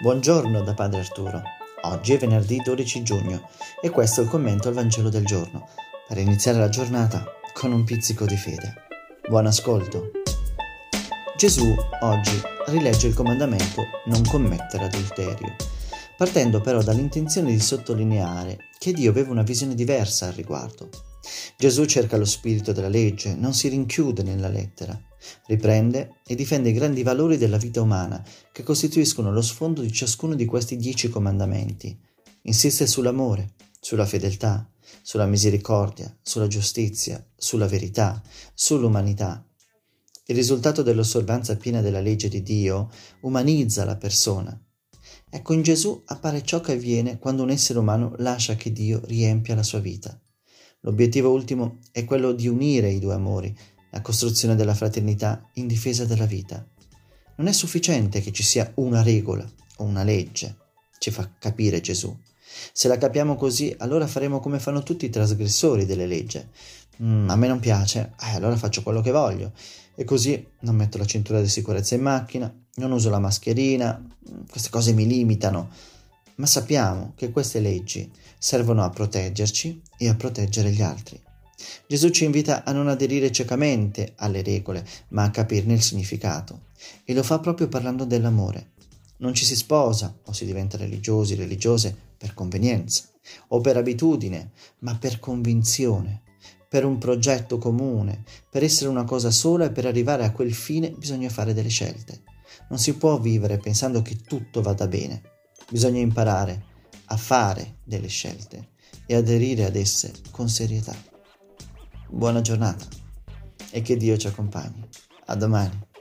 Buongiorno da Padre Arturo. Oggi è venerdì 12 giugno e questo è il commento al Vangelo del giorno per iniziare la giornata con un pizzico di fede. Buon ascolto. Gesù oggi rilegge il comandamento non commettere adulterio, partendo però dall'intenzione di sottolineare che Dio aveva una visione diversa al riguardo. Gesù cerca lo spirito della legge, non si rinchiude nella lettera. Riprende e difende i grandi valori della vita umana che costituiscono lo sfondo di ciascuno di questi dieci comandamenti. Insiste sull'amore, sulla fedeltà, sulla misericordia, sulla giustizia, sulla verità, sull'umanità. Il risultato dell'osservanza piena della legge di Dio umanizza la persona. Ecco, in Gesù appare ciò che avviene quando un essere umano lascia che Dio riempia la sua vita. L'obiettivo ultimo è quello di unire i due amori, la costruzione della fraternità in difesa della vita. Non è sufficiente che ci sia una regola o una legge, ci fa capire Gesù. Se la capiamo così, allora faremo come fanno tutti i trasgressori delle leggi. Mm, a me non piace, eh, allora faccio quello che voglio. E così non metto la cintura di sicurezza in macchina, non uso la mascherina, mm, queste cose mi limitano ma sappiamo che queste leggi servono a proteggerci e a proteggere gli altri. Gesù ci invita a non aderire ciecamente alle regole, ma a capirne il significato. E lo fa proprio parlando dell'amore. Non ci si sposa o si diventa religiosi, religiose per convenienza o per abitudine, ma per convinzione, per un progetto comune, per essere una cosa sola e per arrivare a quel fine bisogna fare delle scelte. Non si può vivere pensando che tutto vada bene Bisogna imparare a fare delle scelte e aderire ad esse con serietà. Buona giornata e che Dio ci accompagni. A domani.